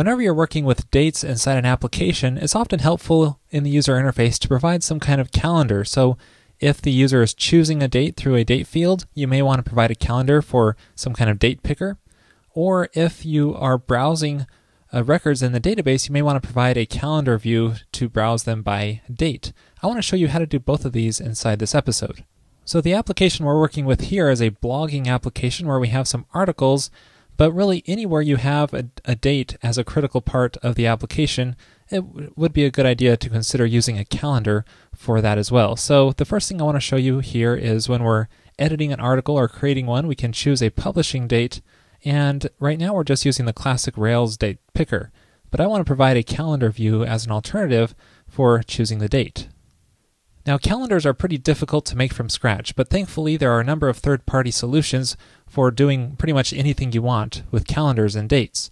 Whenever you're working with dates inside an application, it's often helpful in the user interface to provide some kind of calendar. So if the user is choosing a date through a date field, you may want to provide a calendar for some kind of date picker. Or if you are browsing uh, records in the database, you may want to provide a calendar view to browse them by date. I want to show you how to do both of these inside this episode. So the application we're working with here is a blogging application where we have some articles, but really anywhere you have a, a date as a critical part of the application, it w- would be a good idea to consider using a calendar for that as well. So the first thing I want to show you here is when we're editing an article or creating one, we can choose a publishing date and right now we're just using the classic Rails date picker, but I want to provide a calendar view as an alternative for choosing the date. Now, calendars are pretty difficult to make from scratch, but thankfully there are a number of third party solutions for doing pretty much anything you want with calendars and dates.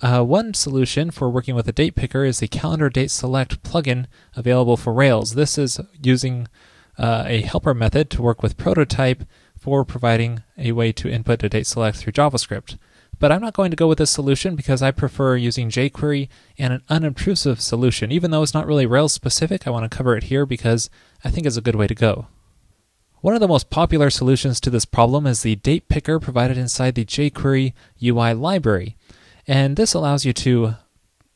Uh, one solution for working with a date picker is the Calendar Date Select plugin available for Rails. This is using uh, a helper method to work with prototype for providing a way to input a date select through JavaScript. But I'm not going to go with this solution because I prefer using jQuery and an unobtrusive solution. Even though it's not really Rails specific, I want to cover it here because I think it's a good way to go. One of the most popular solutions to this problem is the date picker provided inside the jQuery UI library. And this allows you to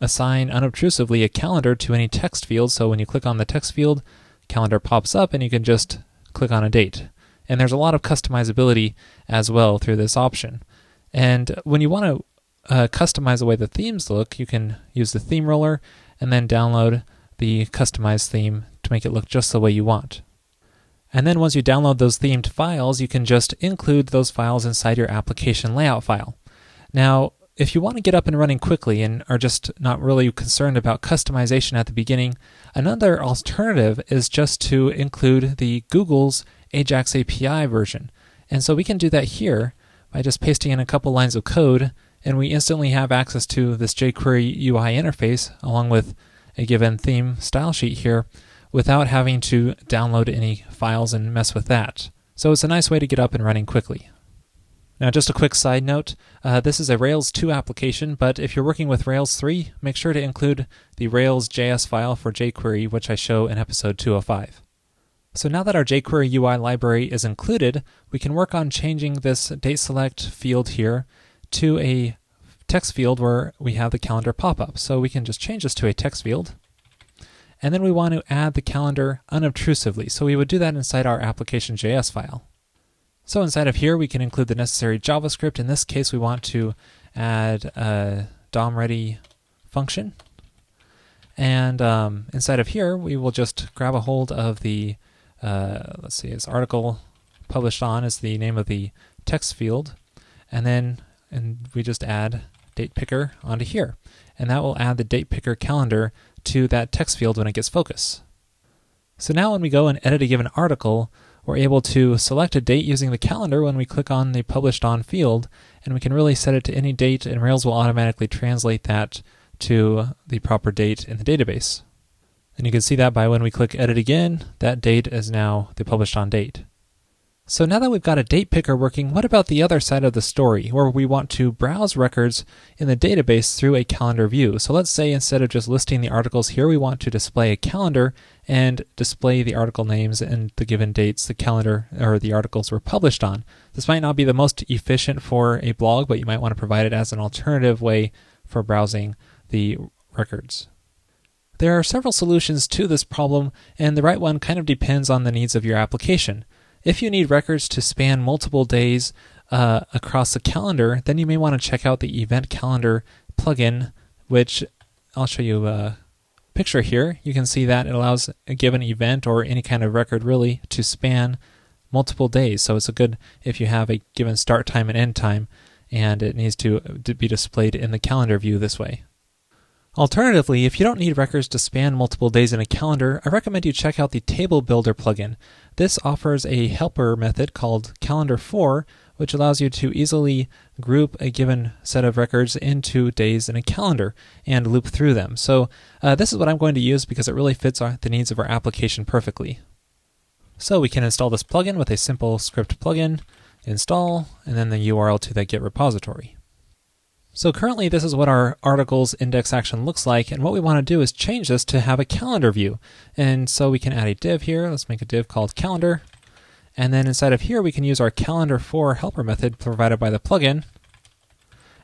assign unobtrusively a calendar to any text field. So when you click on the text field, calendar pops up and you can just click on a date. And there's a lot of customizability as well through this option. And when you want to uh, customize the way the themes look, you can use the theme roller and then download the customized theme to make it look just the way you want. And then once you download those themed files, you can just include those files inside your application layout file. Now, if you want to get up and running quickly and are just not really concerned about customization at the beginning, another alternative is just to include the Google's Ajax API version. And so we can do that here by just pasting in a couple lines of code, and we instantly have access to this jQuery UI interface along with a given theme style sheet here without having to download any files and mess with that. So it's a nice way to get up and running quickly. Now, just a quick side note uh, this is a Rails 2 application, but if you're working with Rails 3, make sure to include the Rails JS file for jQuery, which I show in episode 205. So now that our jQuery UI library is included, we can work on changing this date select field here to a text field where we have the calendar pop up. So we can just change this to a text field. And then we want to add the calendar unobtrusively. So we would do that inside our application.js file. So inside of here, we can include the necessary JavaScript. In this case, we want to add a DOM ready function. And um, inside of here, we will just grab a hold of the uh, let's see, this article published on is the name of the text field, and then and we just add date picker onto here, and that will add the date picker calendar to that text field when it gets focus. So now when we go and edit a given article, we're able to select a date using the calendar when we click on the published on field, and we can really set it to any date, and Rails will automatically translate that to the proper date in the database. And you can see that by when we click edit again, that date is now the published on date. So now that we've got a date picker working, what about the other side of the story, where we want to browse records in the database through a calendar view? So let's say instead of just listing the articles here, we want to display a calendar and display the article names and the given dates the calendar or the articles were published on. This might not be the most efficient for a blog, but you might want to provide it as an alternative way for browsing the records. There are several solutions to this problem, and the right one kind of depends on the needs of your application. If you need records to span multiple days uh, across the calendar, then you may want to check out the Event Calendar plugin, which I'll show you a picture here. You can see that it allows a given event or any kind of record really to span multiple days. So it's a good if you have a given start time and end time, and it needs to be displayed in the calendar view this way. Alternatively, if you don't need records to span multiple days in a calendar, I recommend you check out the Table Builder plugin. This offers a helper method called calendar for, which allows you to easily group a given set of records into days in a calendar and loop through them. So, uh, this is what I'm going to use because it really fits our, the needs of our application perfectly. So, we can install this plugin with a simple script plugin, install, and then the URL to that Git repository. So currently this is what our articles index action looks like and what we want to do is change this to have a calendar view. And so we can add a div here. Let's make a div called calendar. And then inside of here we can use our calendar for helper method provided by the plugin.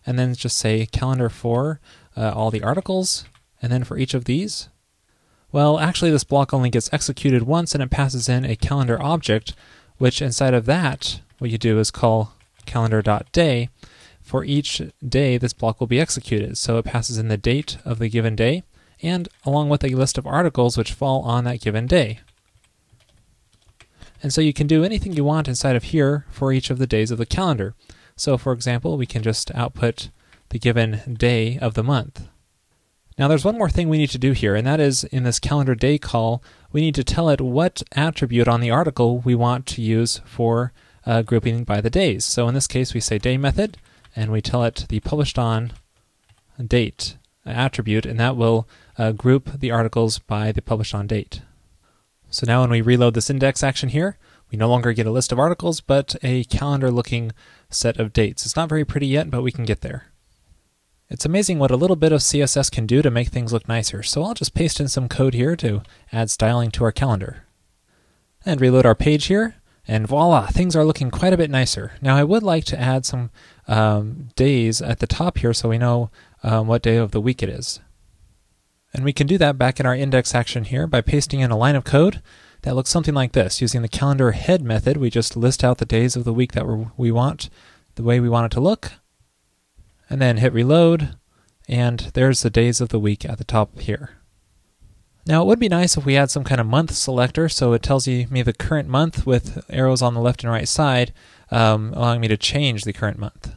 And then just say calendar for uh, all the articles. And then for each of these, well, actually this block only gets executed once and it passes in a calendar object, which inside of that, what you do is call calendar.day for each day this block will be executed. So it passes in the date of the given day and along with a list of articles which fall on that given day. And so you can do anything you want inside of here for each of the days of the calendar. So for example, we can just output the given day of the month. Now there's one more thing we need to do here, and that is in this calendar day call, we need to tell it what attribute on the article we want to use for uh, grouping by the days. So in this case, we say day method, and we tell it the published on date attribute, and that will uh, group the articles by the published on date. So now when we reload this index action here, we no longer get a list of articles, but a calendar looking set of dates. It's not very pretty yet, but we can get there. It's amazing what a little bit of CSS can do to make things look nicer, so I'll just paste in some code here to add styling to our calendar. And reload our page here, and voila, things are looking quite a bit nicer. Now I would like to add some um, days at the top here so we know um, what day of the week it is. And we can do that back in our index action here by pasting in a line of code that looks something like this. Using the calendar head method, we just list out the days of the week that we want, the way we want it to look, and then hit reload, and there's the days of the week at the top here. Now it would be nice if we had some kind of month selector so it tells me the current month with arrows on the left and right side, um, allowing me to change the current month.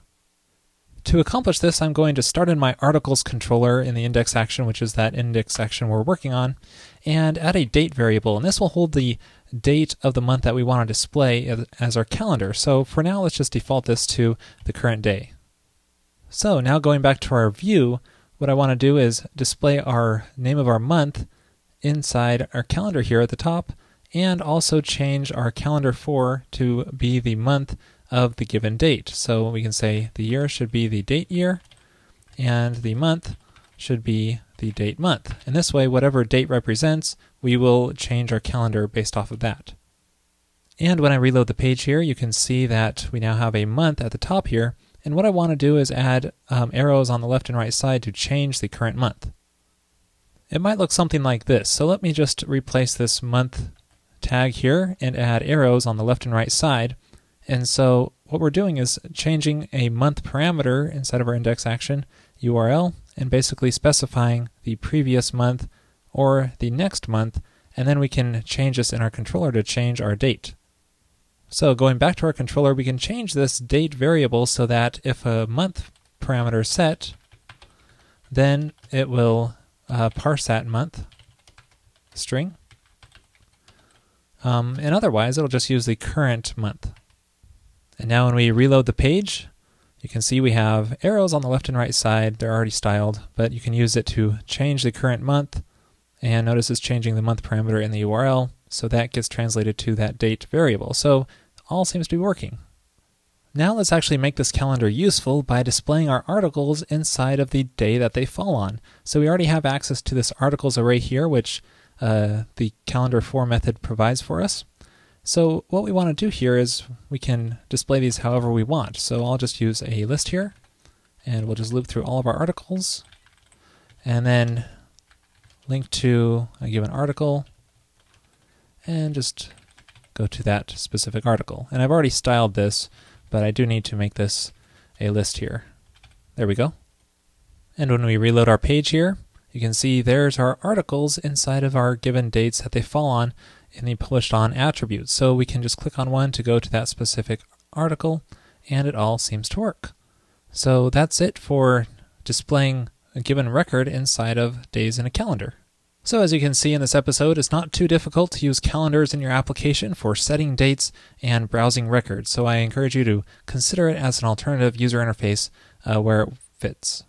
To accomplish this, I'm going to start in my articles controller in the index action, which is that index action we're working on, and add a date variable. And this will hold the date of the month that we want to display as our calendar. So for now, let's just default this to the current day. So now going back to our view, what I want to do is display our name of our month inside our calendar here at the top and also change our calendar for to be the month of the given date. So we can say the year should be the date year and the month should be the date month. And this way, whatever date represents, we will change our calendar based off of that. And when I reload the page here, you can see that we now have a month at the top here. And what I want to do is add um, arrows on the left and right side to change the current month. It might look something like this. So let me just replace this month tag here and add arrows on the left and right side. And so what we're doing is changing a month parameter inside of our index action URL and basically specifying the previous month or the next month, and then we can change this in our controller to change our date. So going back to our controller, we can change this date variable so that if a month parameter is set, then it will uh, parse that month string. Um, and otherwise, it'll just use the current month. And now when we reload the page, you can see we have arrows on the left and right side. They're already styled, but you can use it to change the current month. And notice it's changing the month parameter in the URL, so that gets translated to that date variable. So all seems to be working. Now let's actually make this calendar useful by displaying our articles inside of the day that they fall on. So we already have access to this articles array here, which uh, the calendar for method provides for us. So what we want to do here is we can display these however we want. So I'll just use a list here, and we'll just loop through all of our articles, and then link to a given article, and just go to that specific article. And I've already styled this, but I do need to make this a list here. There we go. And when we reload our page here, you can see there's our articles inside of our given dates that they fall on in the published on attribute. So we can just click on one to go to that specific article and it all seems to work. So that's it for displaying a given record inside of days in a calendar. So as you can see in this episode, it's not too difficult to use calendars in your application for setting dates and browsing records. So I encourage you to consider it as an alternative user interface uh, where it fits.